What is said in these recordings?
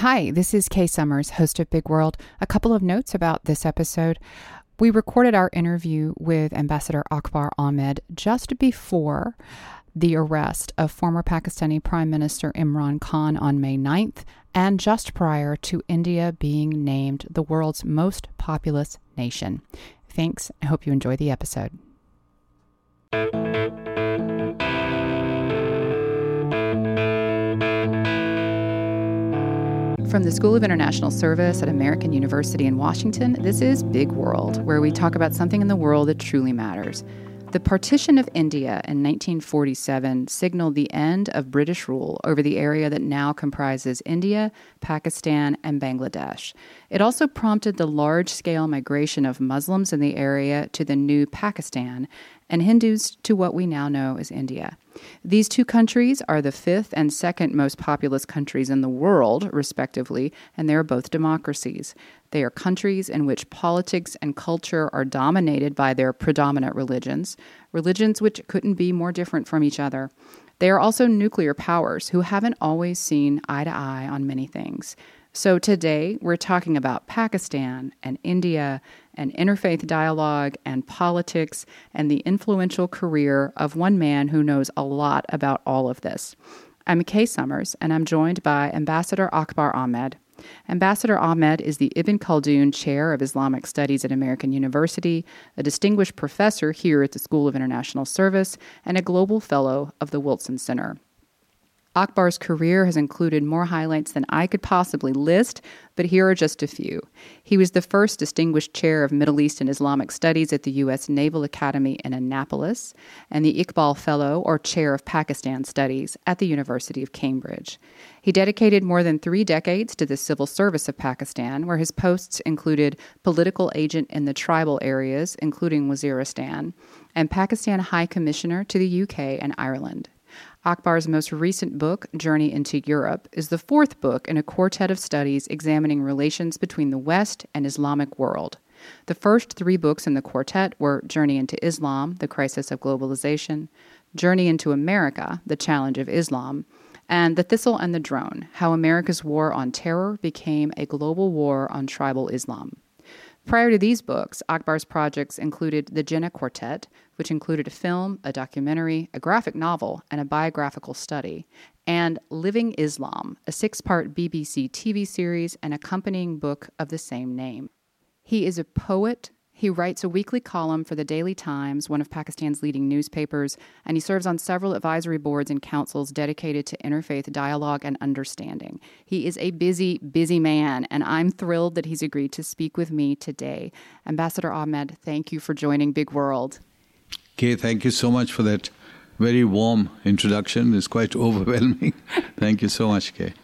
Hi, this is Kay Summers, host of Big World. A couple of notes about this episode. We recorded our interview with Ambassador Akbar Ahmed just before the arrest of former Pakistani Prime Minister Imran Khan on May 9th, and just prior to India being named the world's most populous nation. Thanks. I hope you enjoy the episode. From the School of International Service at American University in Washington, this is Big World, where we talk about something in the world that truly matters. The partition of India in 1947 signaled the end of British rule over the area that now comprises India, Pakistan, and Bangladesh. It also prompted the large scale migration of Muslims in the area to the new Pakistan and Hindus to what we now know as India. These two countries are the fifth and second most populous countries in the world, respectively, and they are both democracies. They are countries in which politics and culture are dominated by their predominant religions, religions which couldn't be more different from each other. They are also nuclear powers who haven't always seen eye to eye on many things. So today we're talking about Pakistan and India and interfaith dialogue and politics and the influential career of one man who knows a lot about all of this. I'm Kay Summers and I'm joined by Ambassador Akbar Ahmed. Ambassador Ahmed is the Ibn Khaldun Chair of Islamic Studies at American University, a distinguished professor here at the School of International Service, and a global fellow of the Wilson Center. Akbar's career has included more highlights than I could possibly list, but here are just a few. He was the first distinguished chair of Middle East and Islamic Studies at the U.S. Naval Academy in Annapolis, and the Iqbal Fellow, or Chair of Pakistan Studies, at the University of Cambridge. He dedicated more than three decades to the civil service of Pakistan, where his posts included political agent in the tribal areas, including Waziristan, and Pakistan High Commissioner to the UK and Ireland. Akbar's most recent book, Journey into Europe, is the fourth book in a quartet of studies examining relations between the West and Islamic world. The first three books in the quartet were Journey into Islam, The Crisis of Globalization, Journey into America, The Challenge of Islam, and The Thistle and the Drone How America's War on Terror Became a Global War on Tribal Islam. Prior to these books, Akbar's projects included the Jinnah Quartet, which included a film, a documentary, a graphic novel, and a biographical study, and Living Islam, a six part BBC TV series and accompanying book of the same name. He is a poet, he writes a weekly column for the Daily Times, one of Pakistan's leading newspapers, and he serves on several advisory boards and councils dedicated to interfaith dialogue and understanding. He is a busy, busy man, and I'm thrilled that he's agreed to speak with me today. Ambassador Ahmed, thank you for joining Big World. Kay, thank you so much for that very warm introduction. It's quite overwhelming. thank you so much, Kay.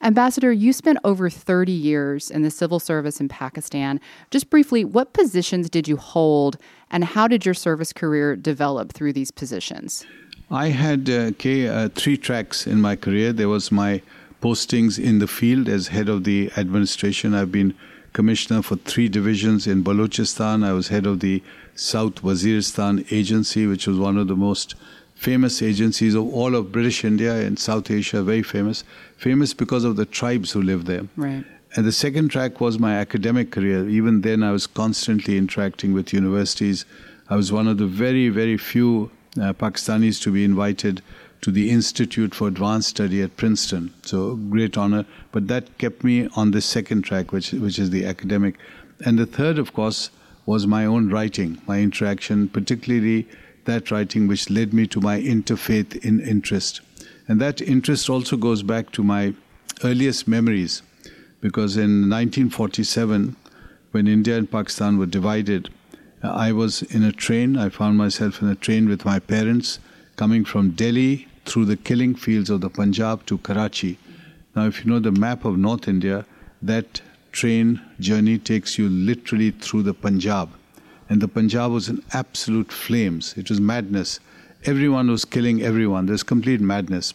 Ambassador, you spent over 30 years in the civil service in Pakistan. Just briefly, what positions did you hold and how did your service career develop through these positions? I had, uh, Kay, uh, three tracks in my career. There was my postings in the field as head of the administration. I've been commissioner for three divisions in Balochistan. I was head of the South Waziristan Agency, which was one of the most famous agencies of all of British India and South Asia, very famous. Famous because of the tribes who live there. Right. And the second track was my academic career. Even then, I was constantly interacting with universities. I was one of the very, very few uh, Pakistanis to be invited to the Institute for Advanced Study at Princeton. So, great honor. But that kept me on the second track, which, which is the academic. And the third, of course, was my own writing, my interaction, particularly that writing which led me to my interfaith in interest. And that interest also goes back to my earliest memories, because in 1947, when India and Pakistan were divided, I was in a train. I found myself in a train with my parents coming from Delhi through the killing fields of the Punjab to Karachi. Now, if you know the map of North India, that train journey takes you literally through the Punjab and the Punjab was in absolute flames. It was madness. Everyone was killing everyone. There's complete madness.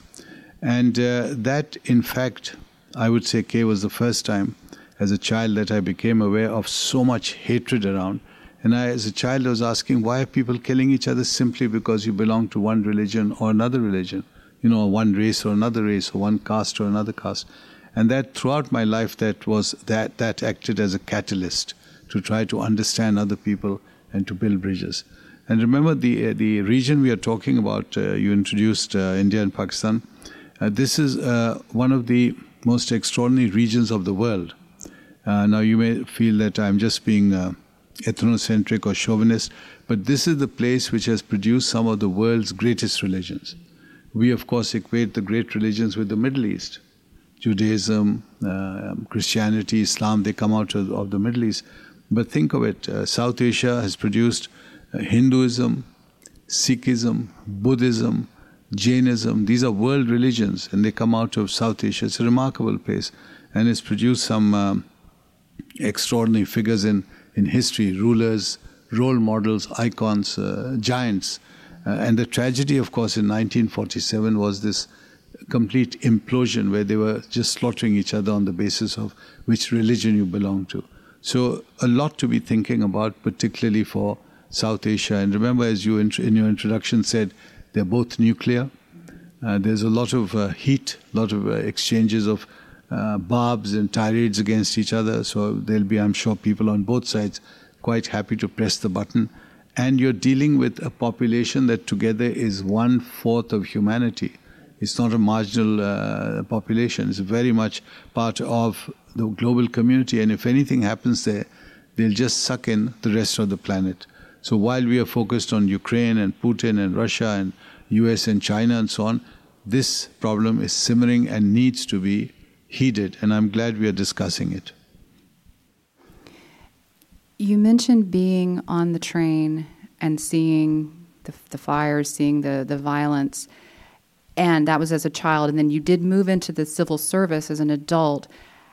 And uh, that, in fact, I would say, Kay, was the first time as a child that I became aware of so much hatred around. And I, as a child, I was asking, why are people killing each other simply because you belong to one religion or another religion? You know, one race or another race, or one caste or another caste. And that throughout my life, that was that that acted as a catalyst to try to understand other people and to build bridges. And remember, the uh, the region we are talking about. Uh, you introduced uh, India and Pakistan. Uh, this is uh, one of the most extraordinary regions of the world. Uh, now, you may feel that I'm just being ethnocentric or chauvinist, but this is the place which has produced some of the world's greatest religions. We, of course, equate the great religions with the Middle East. Judaism, uh, Christianity, Islam, they come out of, of, the Middle East. But think of it uh, South Asia has produced uh, Hinduism, Sikhism, Buddhism, Jainism. These are world religions, and they come out of South Asia. It's a remarkable place, and it's produced some um, extraordinary figures in, in history rulers, role models, icons, uh, giants. Uh, and the tragedy, of course, in 1947 was this complete implosion where they were just slaughtering each other on the basis of which religion you belong to. So, a lot to be thinking about, particularly for South Asia. And remember, as you in, in your introduction said, they're both nuclear. Uh, there's a lot of uh, heat, a lot of uh, exchanges of uh, barbs and tirades against each other. So there'll be, I'm sure, people on both sides quite happy to press the button. And you're dealing with a population that together is one fourth of humanity. It's not a marginal uh, population. It's very much part of the global community. And if anything happens there, they'll just suck in the rest of the planet. So while we are focused on Ukraine and Putin and Russia and US and China and so on, this problem is simmering and needs to be heeded, and I'm glad we are discussing it. You mentioned being on the train and seeing the, the fires, seeing the, the violence, and that was as a child, and then you did move into the civil service as an adult.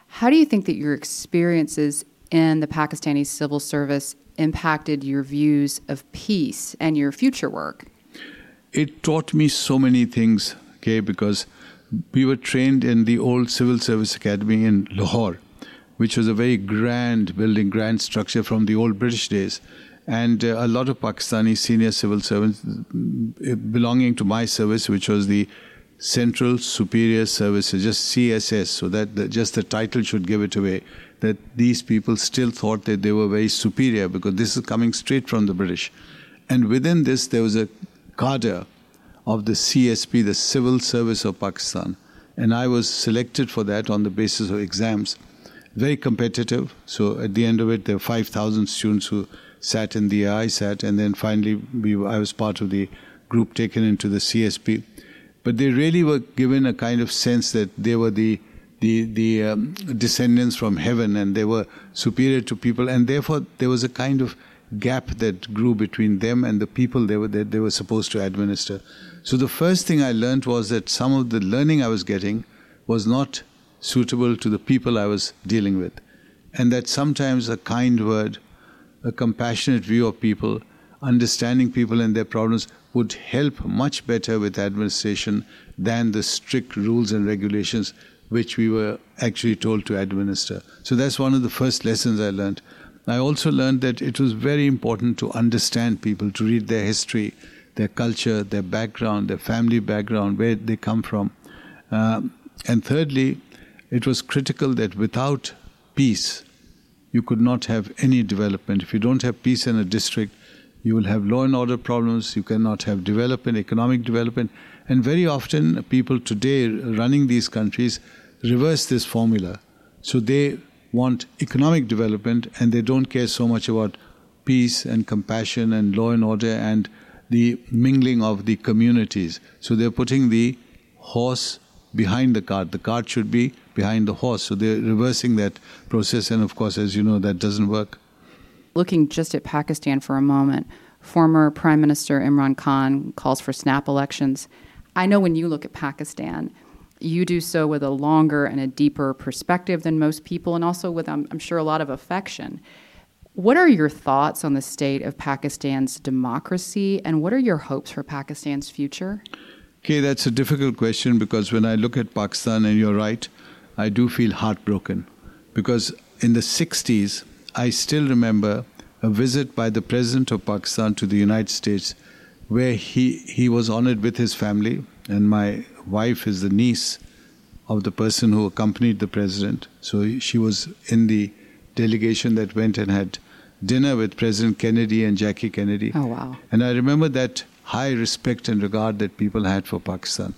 How do you think that your experiences in the Pakistani civil service impacted your views of peace and your future work? It taught me so many things, okay, because we were trained in the old Civil Service Academy in Lahore, which was a very grand building, grand structure from the old British days. And uh, a lot of Pakistani senior civil servants uh, belonging to my service, which was the Central Superior Services, just CSS, so that the, just the title should give it away that these people still thought that they were very superior because this is coming straight from the British. And within this, there was a cadre of the CSP, the Civil Service of Pakistan. And I was selected for that on the basis of exams. Very competitive. So at the end of it, there were 5,000 students who sat in the ISAT. And then finally, we, I was part of the group taken into the CSP. But they really were given a kind of sense that they were the the the um, descendants from heaven, and they were superior to people, and therefore there was a kind of gap that grew between them and the people they were they were supposed to administer. So the first thing I learned was that some of the learning I was getting was not suitable to the people I was dealing with, and that sometimes a kind word, a compassionate view of people, understanding people and their problems would help much better with administration than the strict rules and regulations which we were actually told to administer. So that's one of the first lessons I learned. I also learned that it was very important to understand people, to read their history, their culture, their background, their family background, where they come from. Um, and thirdly, it was critical that without peace, you could not have any development. If you don't have peace in a district, you will have law and order problems, you cannot have development, economic development. And very often, people today running these countries reverse this formula. So they want economic development and they don't care so much about peace and compassion and law and order and the mingling of the communities. So they're putting the horse behind the cart. The cart should be behind the horse. So they're reversing that process. And of course, as you know, that doesn't work. Looking just at Pakistan for a moment, former Prime Minister Imran Khan calls for snap elections. I know when you look at Pakistan, you do so with a longer and a deeper perspective than most people, and also with, I'm, I'm sure, a lot of affection. What are your thoughts on the state of Pakistan's democracy, and what are your hopes for Pakistan's future? Okay, that's a difficult question because when I look at Pakistan, and you're right, I do feel heartbroken. Because in the 60s, I still remember a visit by the President of Pakistan to the United States where he, he was honored with his family, and my wife is the niece of the person who accompanied the president. So she was in the delegation that went and had dinner with President Kennedy and Jackie Kennedy. Oh, wow. And I remember that high respect and regard that people had for Pakistan.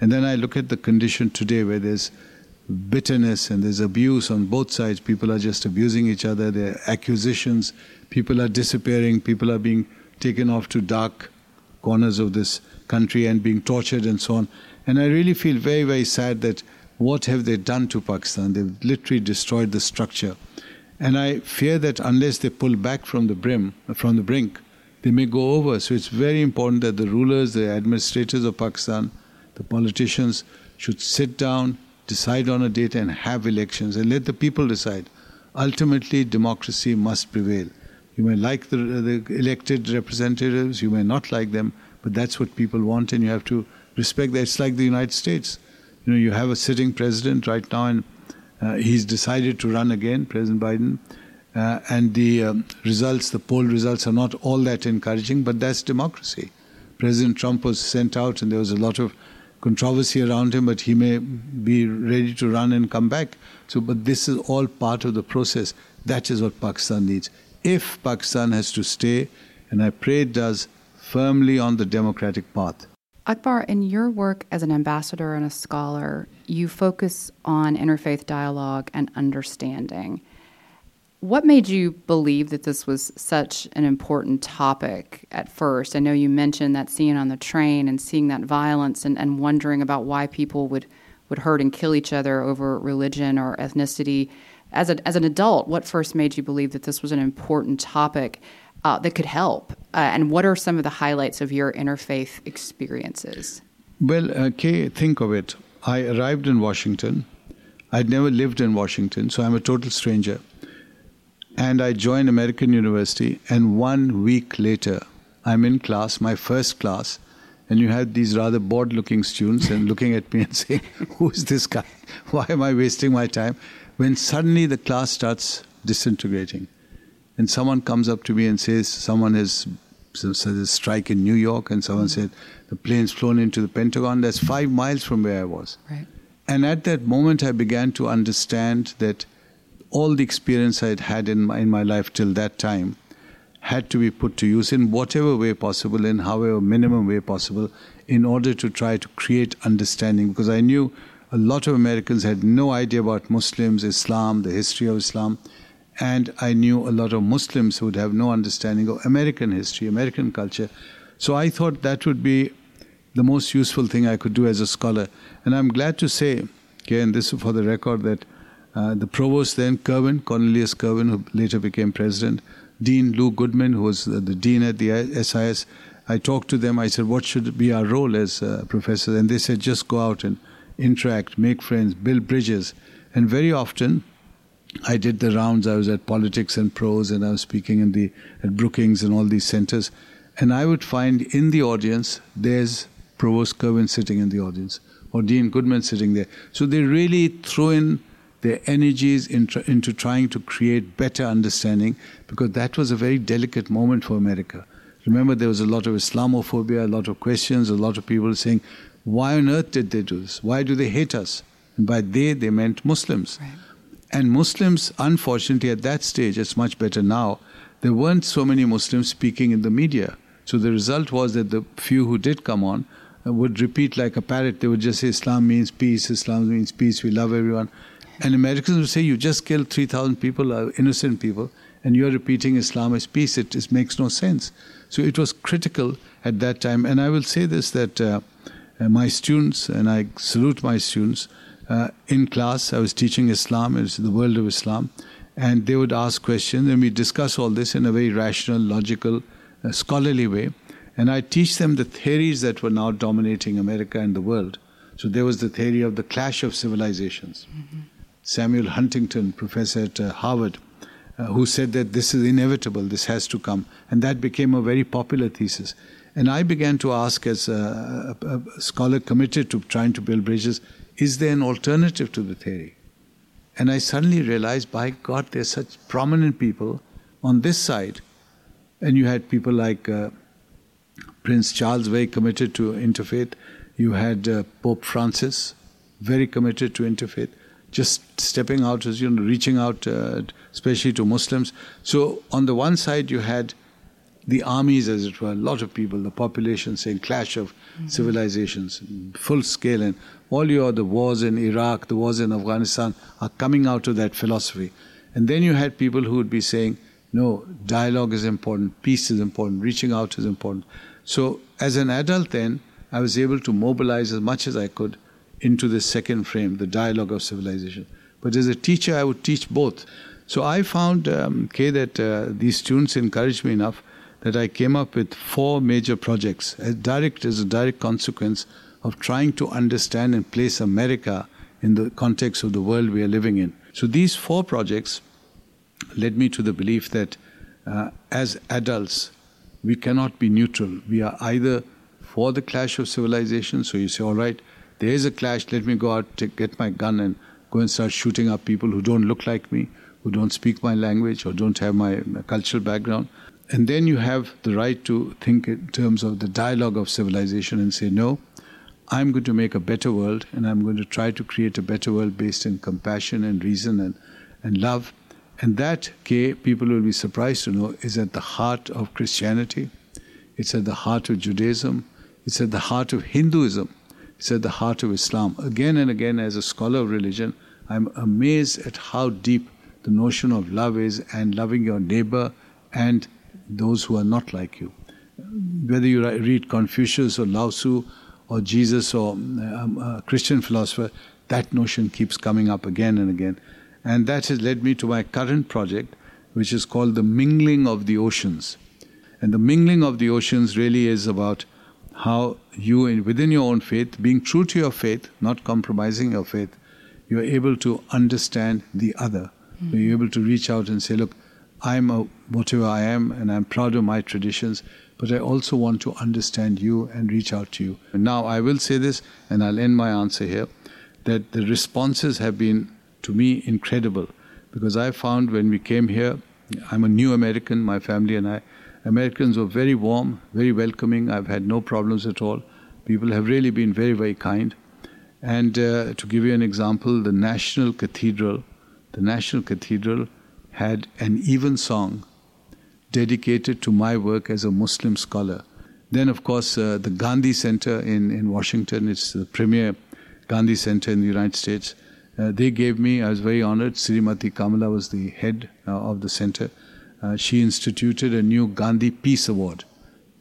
And then I look at the condition today where there's bitterness and there's abuse on both sides. People are just abusing each other, there are accusations, people are disappearing, people are being taken off to dark corners of this country and being tortured and so on. And I really feel very, very sad that what have they done to Pakistan? They've literally destroyed the structure. And I fear that unless they pull back from the brim, from the brink, they may go over. So it's very important that the rulers, the administrators of Pakistan, the politicians should sit down, decide on a date, and have elections and let the people decide. Ultimately, democracy must prevail. You may like the, the elected representatives, you may not like them, but that's what people want, and you have to respect that. It's like the United States. You know, you have a sitting president right now, and uh, he's decided to run again, President Biden. Uh, and the um, results, the poll results, are not all that encouraging, but that's democracy. President Trump was sent out, and there was a lot of controversy around him, but he may be ready to run and come back. So, but this is all part of the process. That is what Pakistan needs. If Pakistan has to stay, and I pray it does, firmly on the democratic path. Akbar, in your work as an ambassador and a scholar, you focus on interfaith dialogue and understanding. What made you believe that this was such an important topic at first? I know you mentioned that scene on the train and seeing that violence and, and wondering about why people would, would hurt and kill each other over religion or ethnicity. As, a, as an adult, what first made you believe that this was an important topic uh, that could help? Uh, and what are some of the highlights of your interfaith experiences? Well, uh, Kay, think of it. I arrived in Washington. I'd never lived in Washington, so I'm a total stranger. And I joined American University, and one week later, I'm in class, my first class, and you had these rather bored looking students and looking at me and saying, Who's this guy? Why am I wasting my time? When suddenly the class starts disintegrating and someone comes up to me and says someone has says a strike in New York, and someone mm-hmm. said the plane's flown into the Pentagon. That's five miles from where I was. Right. And at that moment, I began to understand that all the experience I had had in my, in my life till that time had to be put to use in whatever way possible, in however minimum way possible, in order to try to create understanding. Because I knew a lot of Americans had no idea about Muslims, Islam, the history of Islam and I knew a lot of Muslims who would have no understanding of American history, American culture. So I thought that would be the most useful thing I could do as a scholar. And I'm glad to say, again, this is for the record, that uh, the provost then, Kerwin, Cornelius Kerwin, who later became president, Dean Lou Goodman, who was the dean at the SIS, I talked to them. I said, What should be our role as uh, professors? And they said, Just go out and interact, make friends, build bridges. And very often, I did the rounds. I was at Politics and Prose, and I was speaking in the at Brookings and all these centers. And I would find in the audience there's Provost Kerwin sitting in the audience, or Dean Goodman sitting there. So they really throw in their energies into, into trying to create better understanding, because that was a very delicate moment for America. Remember, there was a lot of Islamophobia, a lot of questions, a lot of people saying, "Why on earth did they do this? Why do they hate us?" And by they, they meant Muslims. Right. And Muslims, unfortunately, at that stage, it's much better now, there weren't so many Muslims speaking in the media. So the result was that the few who did come on uh, would repeat like a parrot. They would just say, Islam means peace, Islam means peace, we love everyone. And Americans would say, You just killed 3,000 people, uh, innocent people, and you're repeating Islam is peace. It, it makes no sense. So it was critical at that time. And I will say this that uh, uh my students, and I salute my students, uh, in class. I was teaching Islam, it's the world of Islam, and they would ask questions, and we discuss all this in a very rational, logical, uh, scholarly way. And I teach them the theories that were now dominating America and the world. So there was the theory of the clash of civilizations. Mm-hmm. Samuel Huntington, professor at uh, Harvard, uh, who said that this is inevitable, this has to come. And that became a very popular thesis. And I began to ask, as a, a, a scholar committed to trying to build bridges, is there an alternative to the theory? And I suddenly realized, by God, there's such prominent people on this side. And you had people like uh, Prince Charles, very committed to interfaith. You had uh, Pope Francis, very committed to interfaith, just stepping out as you know, reaching out, uh, especially to Muslims. So on the one side, you had the armies, as it were, a lot of people, the population saying clash of mm-hmm. civilizations, full scale, and all your the wars in Iraq, the wars in Afghanistan are coming out of that philosophy. And then you had people who would be saying, no, dialogue is important, peace is important, reaching out is important. So as an adult, then I was able to mobilize as much as I could into the second frame, the dialogue of civilization. But as a teacher, I would teach both. So I found, um, Kay, that uh, these students encouraged me enough that I came up with four major projects as direct as a direct consequence of trying to understand and place America in the context of the world we are living in. So these four projects led me to the belief that uh, as adults, we cannot be neutral. We are either for the clash of civilizations, so you say, all right, there is a clash, let me go out, take, get my gun, and go and start shooting up people who don't look like me, who don't speak my language, or don't have my, my cultural background. And then you have the right to think in terms of the dialogue of civilization and say, no, I'm going to make a better world, and I'm going to try to create a better world based in compassion and reason and, and love. And that, Kay, people will be surprised to know, is at the heart of Christianity. It's at the heart of Judaism. It's at the heart of Hinduism. It's at the heart of Islam. Again and again, as a scholar of religion, I'm amazed at how deep the notion of love is and loving your neighbor and those who are not like you. Whether you read Confucius or Lao Tzu or Jesus or um, a Christian philosopher, that notion keeps coming up again and again. And that has led me to my current project, which is called The Mingling of the Oceans. And the mingling of the oceans really is about how you, within your own faith, being true to your faith, not compromising your faith, you're able to understand the other. Mm-hmm. You're able to reach out and say, Look, I'm a, whatever I am, and I'm proud of my traditions, but I also want to understand you and reach out to you. And now, I will say this, and I'll end my answer here that the responses have been, to me, incredible. Because I found when we came here, I'm a new American, my family and I. Americans were very warm, very welcoming. I've had no problems at all. People have really been very, very kind. And uh, to give you an example, the National Cathedral, the National Cathedral had an evensong dedicated to my work as a Muslim scholar. Then, of course, uh, the Gandhi Center in, in Washington, it's the premier Gandhi Center in the United States. Uh, they gave me, I was very honored, Srimati Kamala was the head uh, of the center. Uh, she instituted a new Gandhi Peace Award,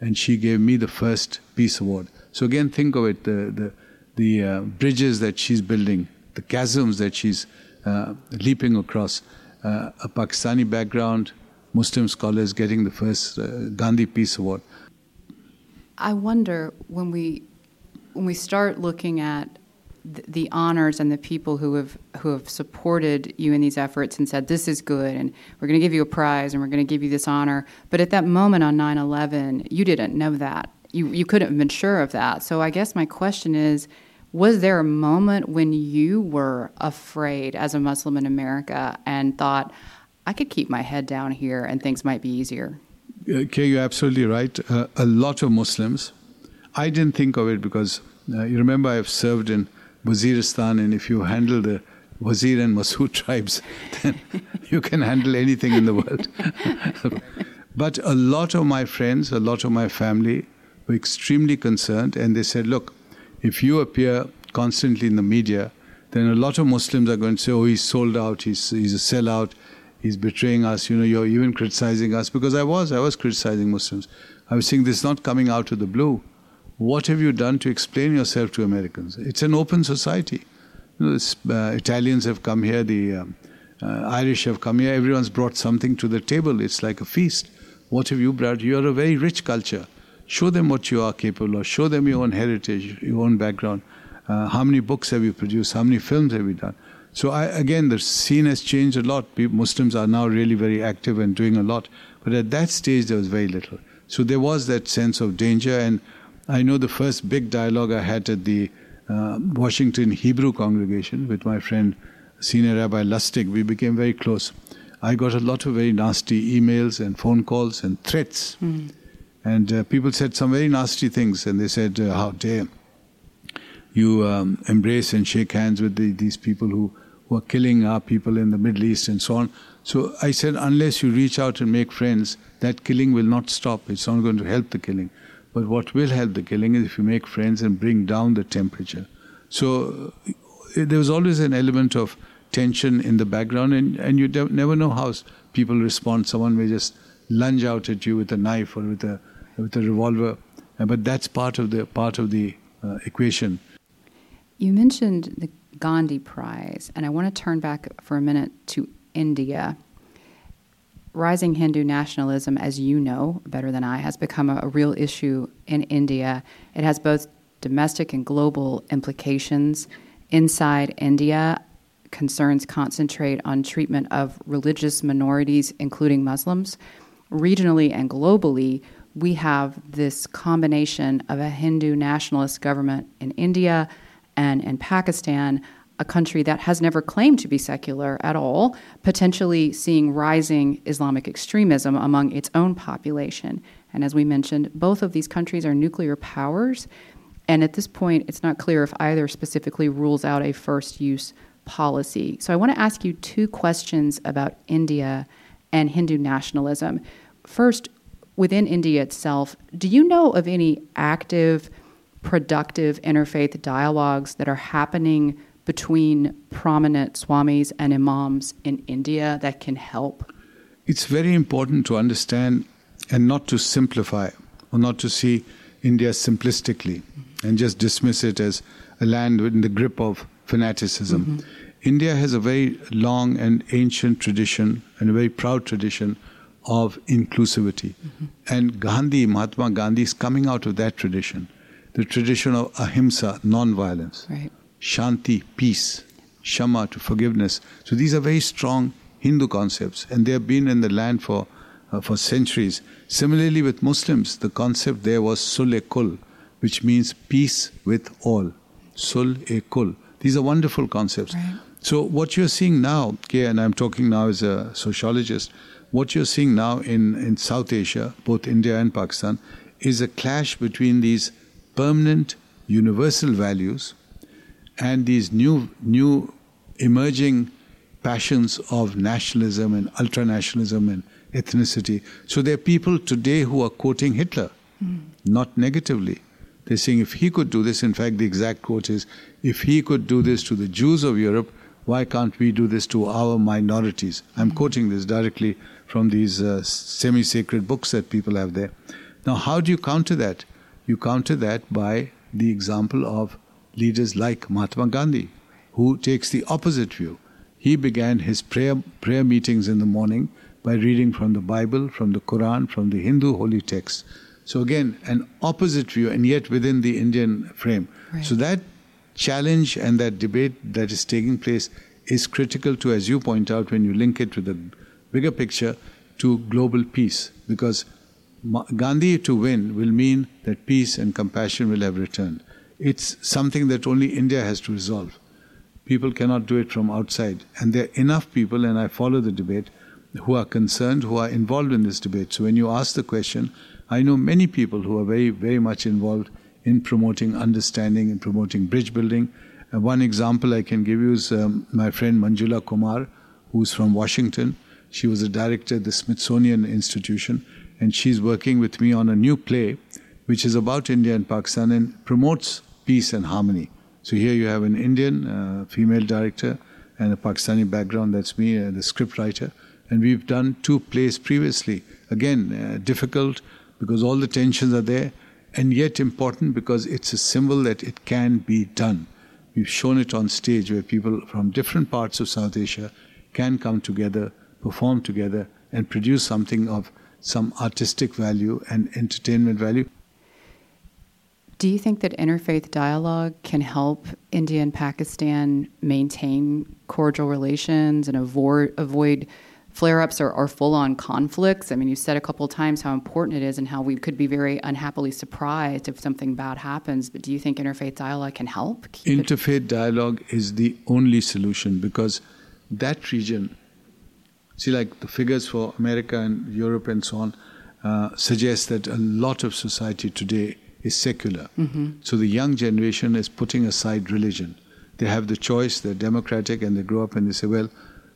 and she gave me the first Peace Award. So again, think of it, the, the, the uh, bridges that she's building, the chasms that she's uh, leaping across a Pakistani background, Muslim scholars getting the first uh, Gandhi Peace Award. I wonder when we when we start looking at the honors and the people who have who have supported you in these efforts and said this is good and we're going to give you a prize and we're going to give you this honor. But at that moment on 9/11 you didn't know that. You you couldn't have been sure of that. So i guess my question is was there a moment when you were afraid as a Muslim in America and thought, I could keep my head down here and things might be easier? Okay, you're absolutely right. Uh, a lot of Muslims, I didn't think of it because uh, you remember I've served in Waziristan, and if you handle the Wazir and Masood tribes, then you can handle anything in the world. but a lot of my friends, a lot of my family were extremely concerned, and they said, Look, if you appear constantly in the media, then a lot of Muslims are going to say, oh, he's sold out, he's, he's a sellout, he's betraying us, you know, you're even criticizing us. Because I was, I was criticizing Muslims. I was saying this is not coming out of the blue. What have you done to explain yourself to Americans? It's an open society. You know, uh, Italians have come here, the um, uh, Irish have come here, everyone's brought something to the table. It's like a feast. What have you brought? You're a very rich culture. Show them what you are capable of. Show them your own heritage, your own background. Uh, how many books have you produced? How many films have you done? So I, again, the scene has changed a lot. People, Muslims are now really very active and doing a lot. But at that stage, there was very little. So there was that sense of danger. And I know the first big dialogue I had at the uh, Washington Hebrew congregation with my friend, Senior Rabbi Lustig, we became very close. I got a lot of very nasty emails and phone calls and threats. Mm. And uh, people said some very nasty things, and they said, uh, How dare you um, embrace and shake hands with the, these people who, killing our people in the Middle East and so on. So I said, unless you reach out and make friends, that killing will not stop. It's not going to help the killing. But what will help the killing is if you make friends and bring down the temperature. So uh, there was always an element of tension in the background, and, and you never know how people respond. Someone may just lunge out at you with a knife or with a with a revolver, uh, but that's part of the part of the uh, equation. You mentioned the Gandhi Prize, and I want to turn back for a minute to India. Rising Hindu nationalism, as you know better than I, has become a, a real issue in India. It has both domestic and global implications. Inside India, concerns concentrate on treatment of religious minorities, including Muslims. Regionally and globally, we have this combination of a Hindu nationalist government in India and in Pakistan, a country that has never claimed to be secular at all, potentially seeing rising Islamic extremism among its own population. And as we mentioned, both of these countries are nuclear powers. And at this point, it's not clear if either specifically rules out a first use policy. So I want to ask you two questions about India and Hindu nationalism. First, within India itself, do you know of any active, productive interfaith dialogues that are happening between prominent swamis and imams in India that can help? It's very important to understand and not to simplify or not to see India simplistically and just dismiss it as a land in the grip of fanaticism. Mm-hmm. India has a very long and ancient tradition and a very proud tradition of inclusivity. Mm-hmm. And Gandhi, Mahatma Gandhi, is coming out of that tradition the tradition of ahimsa, non violence, right. shanti, peace, shama, to forgiveness. So these are very strong Hindu concepts, and they have been in the land for, uh, for centuries. Similarly, with Muslims, the concept there was sul e kul, which means peace with all. Sul e kul. These are wonderful concepts. Right. So, what you're seeing now, okay, and I'm talking now as a sociologist, what you're seeing now in, in South Asia, both India and Pakistan, is a clash between these permanent universal values and these new new emerging passions of nationalism and ultranationalism and ethnicity. So there are people today who are quoting Hitler, mm. not negatively. They're saying if he could do this, in fact, the exact quote is if he could do this to the Jews of Europe, why can't we do this to our minorities? I'm mm. quoting this directly from these uh, semi sacred books that people have there. Now, how do you counter that? You counter that by the example of leaders like Mahatma Gandhi, who takes the opposite view. He began his prayer, prayer meetings in the morning by reading from the Bible, from the Quran, from the Hindu holy texts. So, again, an opposite view, and yet within the Indian frame. Right. So, that challenge and that debate that is taking place is critical to, as you point out, when you link it to the bigger picture to global peace because Gandhi to win will mean that peace and compassion will have returned. It's something that only India has to resolve. People cannot do it from outside. And there are enough people, and I follow the debate, who are concerned, who are involved in this debate. So when you ask the question, I know many people who are very, very much involved in promoting understanding and promoting bridge building. Uh, one example I can give you is um, my friend Manjula Kumar, who's from Washington. She was a director at the Smithsonian Institution, and she's working with me on a new play which is about India and Pakistan and promotes peace and harmony. So here you have an Indian uh, female director and a Pakistani background, that's me, uh, the script writer. And we've done two plays previously. Again, uh, difficult because all the tensions are there, and yet important because it's a symbol that it can be done. We've shown it on stage where people from different parts of South Asia can come together perform together and produce something of some artistic value and entertainment value. Do you think that interfaith dialogue can help India and Pakistan maintain cordial relations and avoid, avoid flare ups or, or full on conflicts? I mean, you said a couple of times how important it is and how we could be very unhappily surprised if something bad happens, but do you think interfaith dialogue can help? Interfaith it- dialogue is the only solution because that region See, like the figures for America and Europe and so on uh, suggest that a lot of society today is secular. Mm-hmm. So the young generation is putting aside religion. They have the choice, they're democratic, and they grow up and they say, well,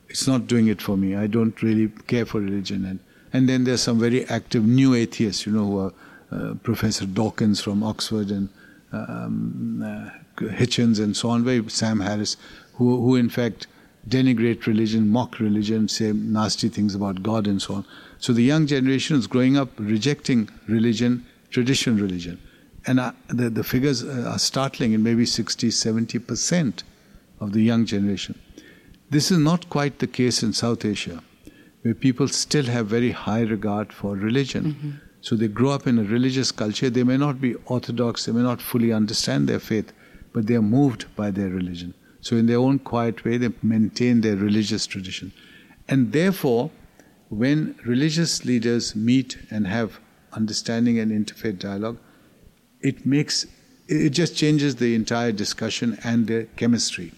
it's not doing it for me. I don't really care for religion. And, and then there's some very active new atheists, you know, who are uh, Professor Dawkins from Oxford and um, uh, Hitchens and so on, very Sam Harris, who, who in fact denigrate religion, mock religion, say nasty things about God and so on. So the young generation is growing up rejecting religion, traditional religion. And uh, the, the figures uh, are startling in maybe 60, 70% of the young generation. This is not quite the case in South Asia, where people still have very high regard for religion. Mm-hmm. So they grow up in a religious culture. They may not be orthodox, they may not fully understand their faith, but they are moved by their religion. So, in their own quiet way, they maintain their religious tradition. And therefore, when religious leaders meet and have understanding and interfaith dialogue, it makes it just changes the entire discussion and the chemistry.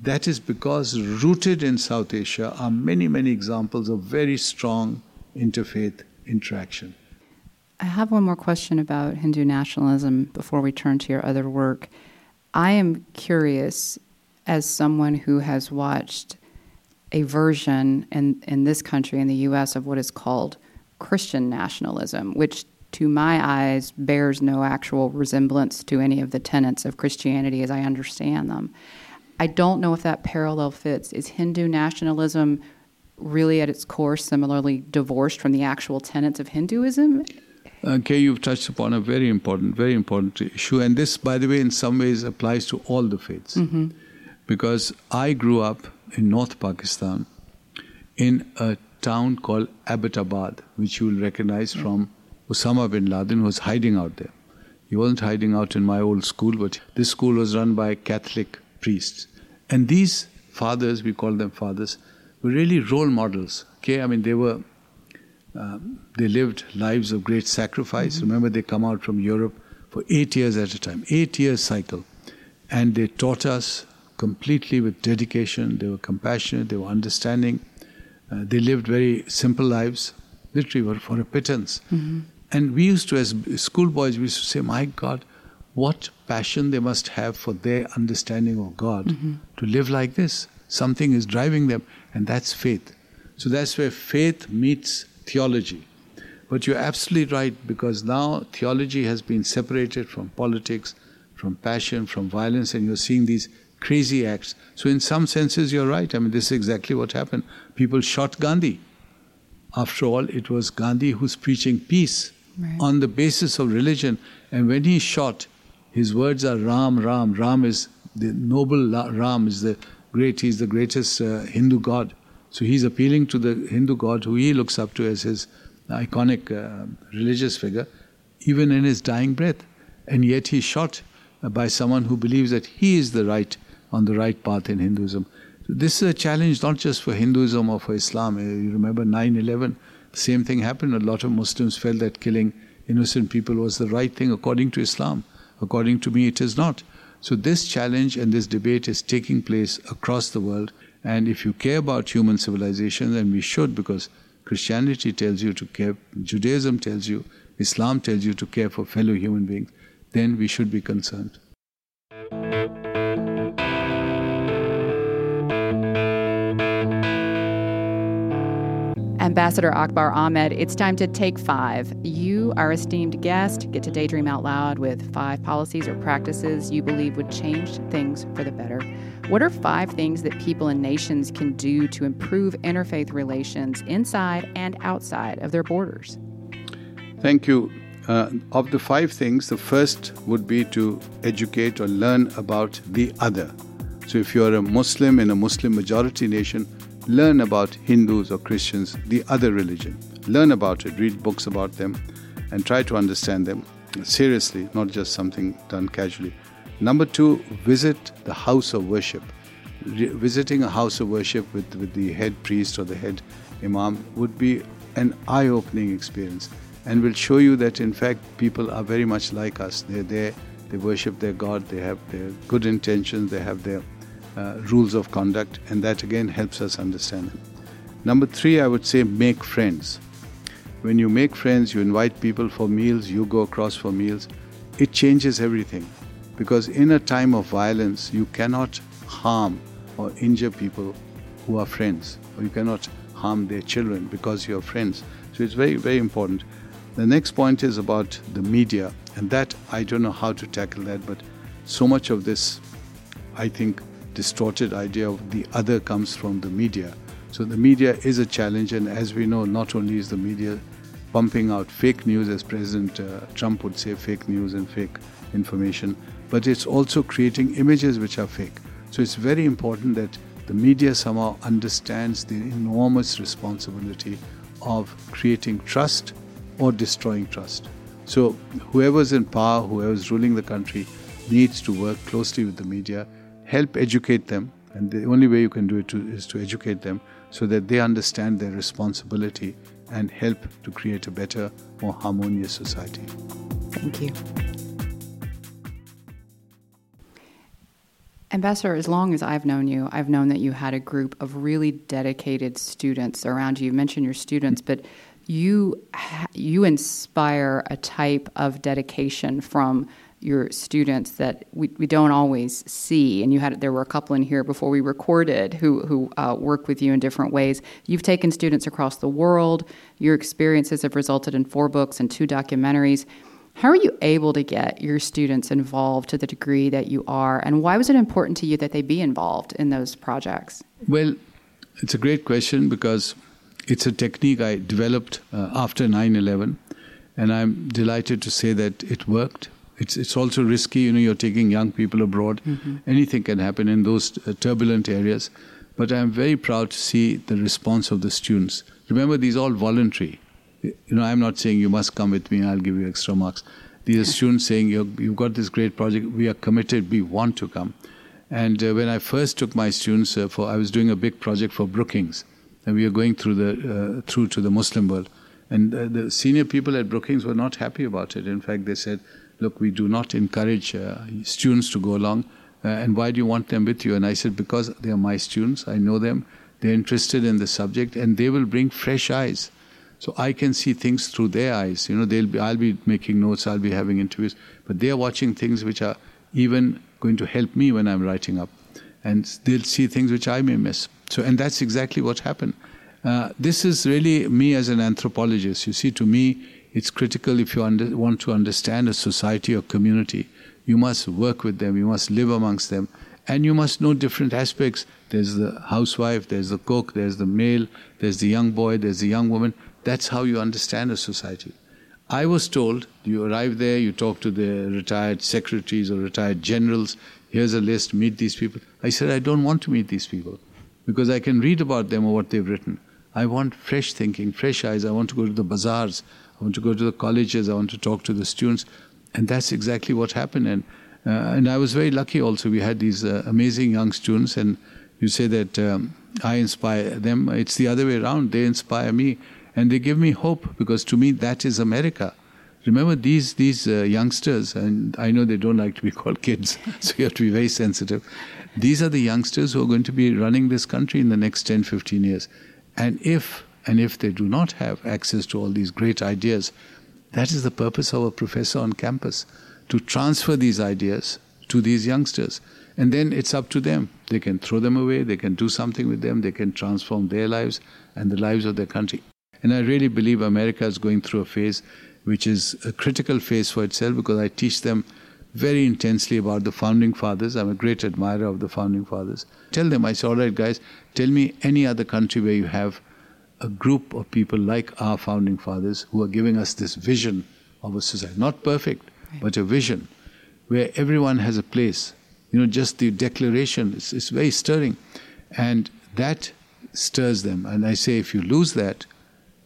That is because rooted in South Asia are many, many examples of very strong interfaith interaction. I have one more question about Hindu nationalism before we turn to your other work. I am curious, as someone who has watched a version in, in this country, in the US, of what is called Christian nationalism, which to my eyes bears no actual resemblance to any of the tenets of Christianity as I understand them. I don't know if that parallel fits. Is Hindu nationalism really at its core similarly divorced from the actual tenets of Hinduism? Okay, you've touched upon a very important, very important issue. And this, by the way, in some ways applies to all the faiths. Mm-hmm. Because I grew up in North Pakistan in a town called Abbottabad, which you will recognize from Osama bin Laden, who was hiding out there. He wasn't hiding out in my old school, but this school was run by Catholic priests. And these fathers, we call them fathers, were really role models. Okay, I mean, they were um, they lived lives of great sacrifice. Mm-hmm. Remember, they come out from Europe for eight years at a time, eight years cycle. And they taught us completely with dedication. They were compassionate, they were understanding. Uh, they lived very simple lives, literally were for a pittance. Mm-hmm. And we used to, as schoolboys, we used to say, My God, what passion they must have for their understanding of God mm-hmm. to live like this. Something is driving them, and that's faith. So that's where faith meets theology. But you're absolutely right because now theology has been separated from politics, from passion, from violence, and you're seeing these crazy acts. So, in some senses, you're right. I mean, this is exactly what happened. People shot Gandhi. After all, it was Gandhi who's preaching peace right. on the basis of religion. And when he shot, his words are Ram, Ram. Ram is the noble Ram, is the great, he's the greatest uh, Hindu god. So he's appealing to the Hindu god who he looks up to as his iconic uh, religious figure, even in his dying breath. And yet he's shot by someone who believes that he is the right, on the right path in Hinduism. This is a challenge not just for Hinduism or for Islam. Uh, you remember 9 11, the same thing happened. A lot of Muslims felt that killing innocent people was the right thing according to Islam. According to me, it is not. So this challenge and this debate is taking place across the world. And if you care about human civilization, then we should, because Christianity tells you to care, Judaism tells you, Islam tells you to care for fellow human beings, then we should be concerned. Ambassador Akbar Ahmed, it's time to take five. You, our esteemed guest, get to daydream out loud with five policies or practices you believe would change things for the better. What are five things that people and nations can do to improve interfaith relations inside and outside of their borders? Thank you. Uh, of the five things, the first would be to educate or learn about the other. So, if you're a Muslim in a Muslim majority nation, learn about Hindus or Christians, the other religion. Learn about it, read books about them, and try to understand them seriously, not just something done casually. Number two, visit the house of worship. Re- visiting a house of worship with, with the head priest or the head imam would be an eye opening experience and will show you that in fact people are very much like us. They're there, they worship their God, they have their good intentions, they have their uh, rules of conduct, and that again helps us understand them. Number three, I would say make friends. When you make friends, you invite people for meals, you go across for meals, it changes everything. Because in a time of violence, you cannot harm or injure people who are friends, or you cannot harm their children because you're friends. So it's very, very important. The next point is about the media, and that I don't know how to tackle that, but so much of this, I think, distorted idea of the other comes from the media. So the media is a challenge, and as we know, not only is the media pumping out fake news, as President uh, Trump would say, fake news and fake information, but it's also creating images which are fake. So it's very important that the media somehow understands the enormous responsibility of creating trust or destroying trust. So whoever's in power, whoever's ruling the country, needs to work closely with the media, help educate them, and the only way you can do it to, is to educate them so that they understand their responsibility and help to create a better, more harmonious society. Thank you. Ambassador, as long as I've known you, I've known that you had a group of really dedicated students around you. You mentioned your students, but you you inspire a type of dedication from your students that we, we don't always see. And you had there were a couple in here before we recorded who who uh, work with you in different ways. You've taken students across the world. Your experiences have resulted in four books and two documentaries. How are you able to get your students involved to the degree that you are, and why was it important to you that they be involved in those projects? Well, it's a great question because it's a technique I developed uh, after 9 11, and I'm delighted to say that it worked. It's, it's also risky, you know, you're taking young people abroad. Mm-hmm. Anything can happen in those uh, turbulent areas. But I'm very proud to see the response of the students. Remember, these are all voluntary. You know, I'm not saying you must come with me, I'll give you extra marks. These are students saying, You've got this great project, we are committed, we want to come. And uh, when I first took my students uh, for, I was doing a big project for Brookings, and we were going through the uh, through to the Muslim world, and uh, the senior people at Brookings were not happy about it. In fact, they said, look, we do not encourage uh, students to go along. Uh, and why do you want them with you? And I said, because they are my students. I know them. They're interested in the subject, and they will bring fresh eyes. So I can see things through their eyes. You know, they'll be, I'll be making notes, I'll be having interviews, but they're watching things which are even going to help me when I'm writing up. And they'll see things which I may miss. So, and that's exactly what happened. Uh, this is really me as an anthropologist. You see, to me, it's critical if you under, want to understand a society or community. You must work with them, you must live amongst them, and you must know different aspects. There's the housewife, there's the cook, there's the male, there's the young boy, there's the young woman. That's how you understand a society. I was told you arrive there, you talk to the retired secretaries or retired generals, here's a list, meet these people. I said, I don't want to meet these people because I can read about them or what they've written. I want fresh thinking, fresh eyes. I want to go to the bazaars. I want to go to the colleges, I want to talk to the students. And that's exactly what happened. And, uh, and I was very lucky also. We had these uh, amazing young students, and you say that um, I inspire them. It's the other way around. They inspire me, and they give me hope because to me, that is America. Remember these these uh, youngsters, and I know they don't like to be called kids, so you have to be very sensitive. These are the youngsters who are going to be running this country in the next 10, 15 years. And if and if they do not have access to all these great ideas, that is the purpose of a professor on campus to transfer these ideas to these youngsters. And then it's up to them. They can throw them away, they can do something with them, they can transform their lives and the lives of their country. And I really believe America is going through a phase which is a critical phase for itself because I teach them very intensely about the founding fathers. I'm a great admirer of the founding fathers. Tell them, I say, all right, guys, tell me any other country where you have a group of people like our founding fathers who are giving us this vision of a society. Not perfect, right. but a vision where everyone has a place. You know, just the declaration is, is very stirring. And that stirs them. And I say, if you lose that,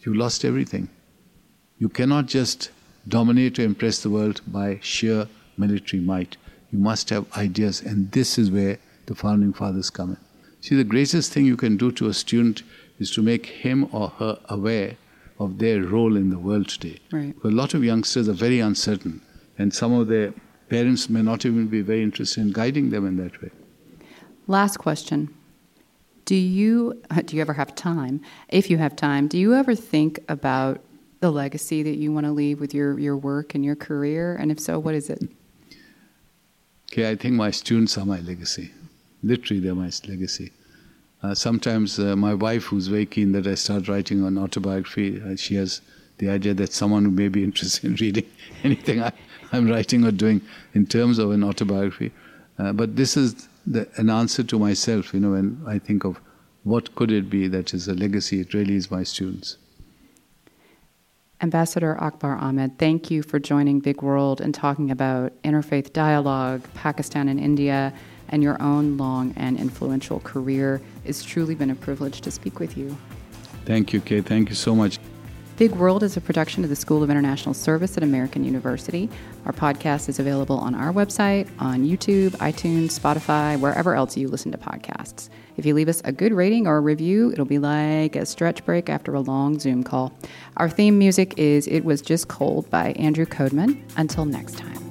you lost everything. You cannot just dominate or impress the world by sheer military might. You must have ideas, and this is where the founding fathers come in. See, the greatest thing you can do to a student is to make him or her aware of their role in the world today. Right. A lot of youngsters are very uncertain, and some of their parents may not even be very interested in guiding them in that way. Last question. Do you do you ever have time? If you have time, do you ever think about the legacy that you want to leave with your, your work and your career? And if so, what is it? Okay, I think my students are my legacy. Literally, they're my legacy. Uh, sometimes uh, my wife, who's very keen that I start writing an autobiography, uh, she has the idea that someone may be interested in reading anything I, am writing or doing in terms of an autobiography. Uh, but this is the, an answer to myself, you know, when I think of what could it be that is a legacy, it really is my students. Ambassador Akbar Ahmed, thank you for joining Big World and talking about interfaith dialogue, Pakistan and India, and your own long and influential career. It's truly been a privilege to speak with you. Thank you, Kay. Thank you so much. Big World is a production of the School of International Service at American University. Our podcast is available on our website, on YouTube, iTunes, Spotify, wherever else you listen to podcasts. If you leave us a good rating or a review, it'll be like a stretch break after a long Zoom call. Our theme music is It Was Just Cold by Andrew Codeman. Until next time.